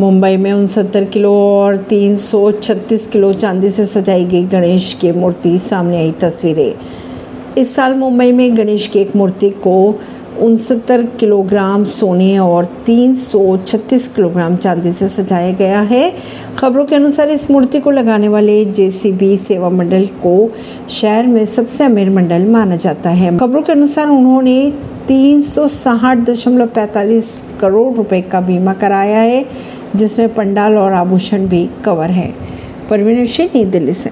मुंबई में उनसत्तर किलो और 336 किलो चांदी से सजाई गई गणेश की मूर्ति सामने आई तस्वीरें। इस साल मुंबई में गणेश की एक मूर्ति को उनसत्तर किलोग्राम सोने और 336 किलोग्राम चांदी से सजाया गया है। खबरों के अनुसार इस मूर्ति को लगाने वाले जेसीबी सेवा मंडल को शहर में सबसे अमीर मंडल माना जाता है। खबरों के अनुसार उन्होंने तीन करोड़ रुपए का बीमा कराया है। जिसमें पंडाल और आभूषण भी कवर है। परवीन सिंह नई दिल्ली से।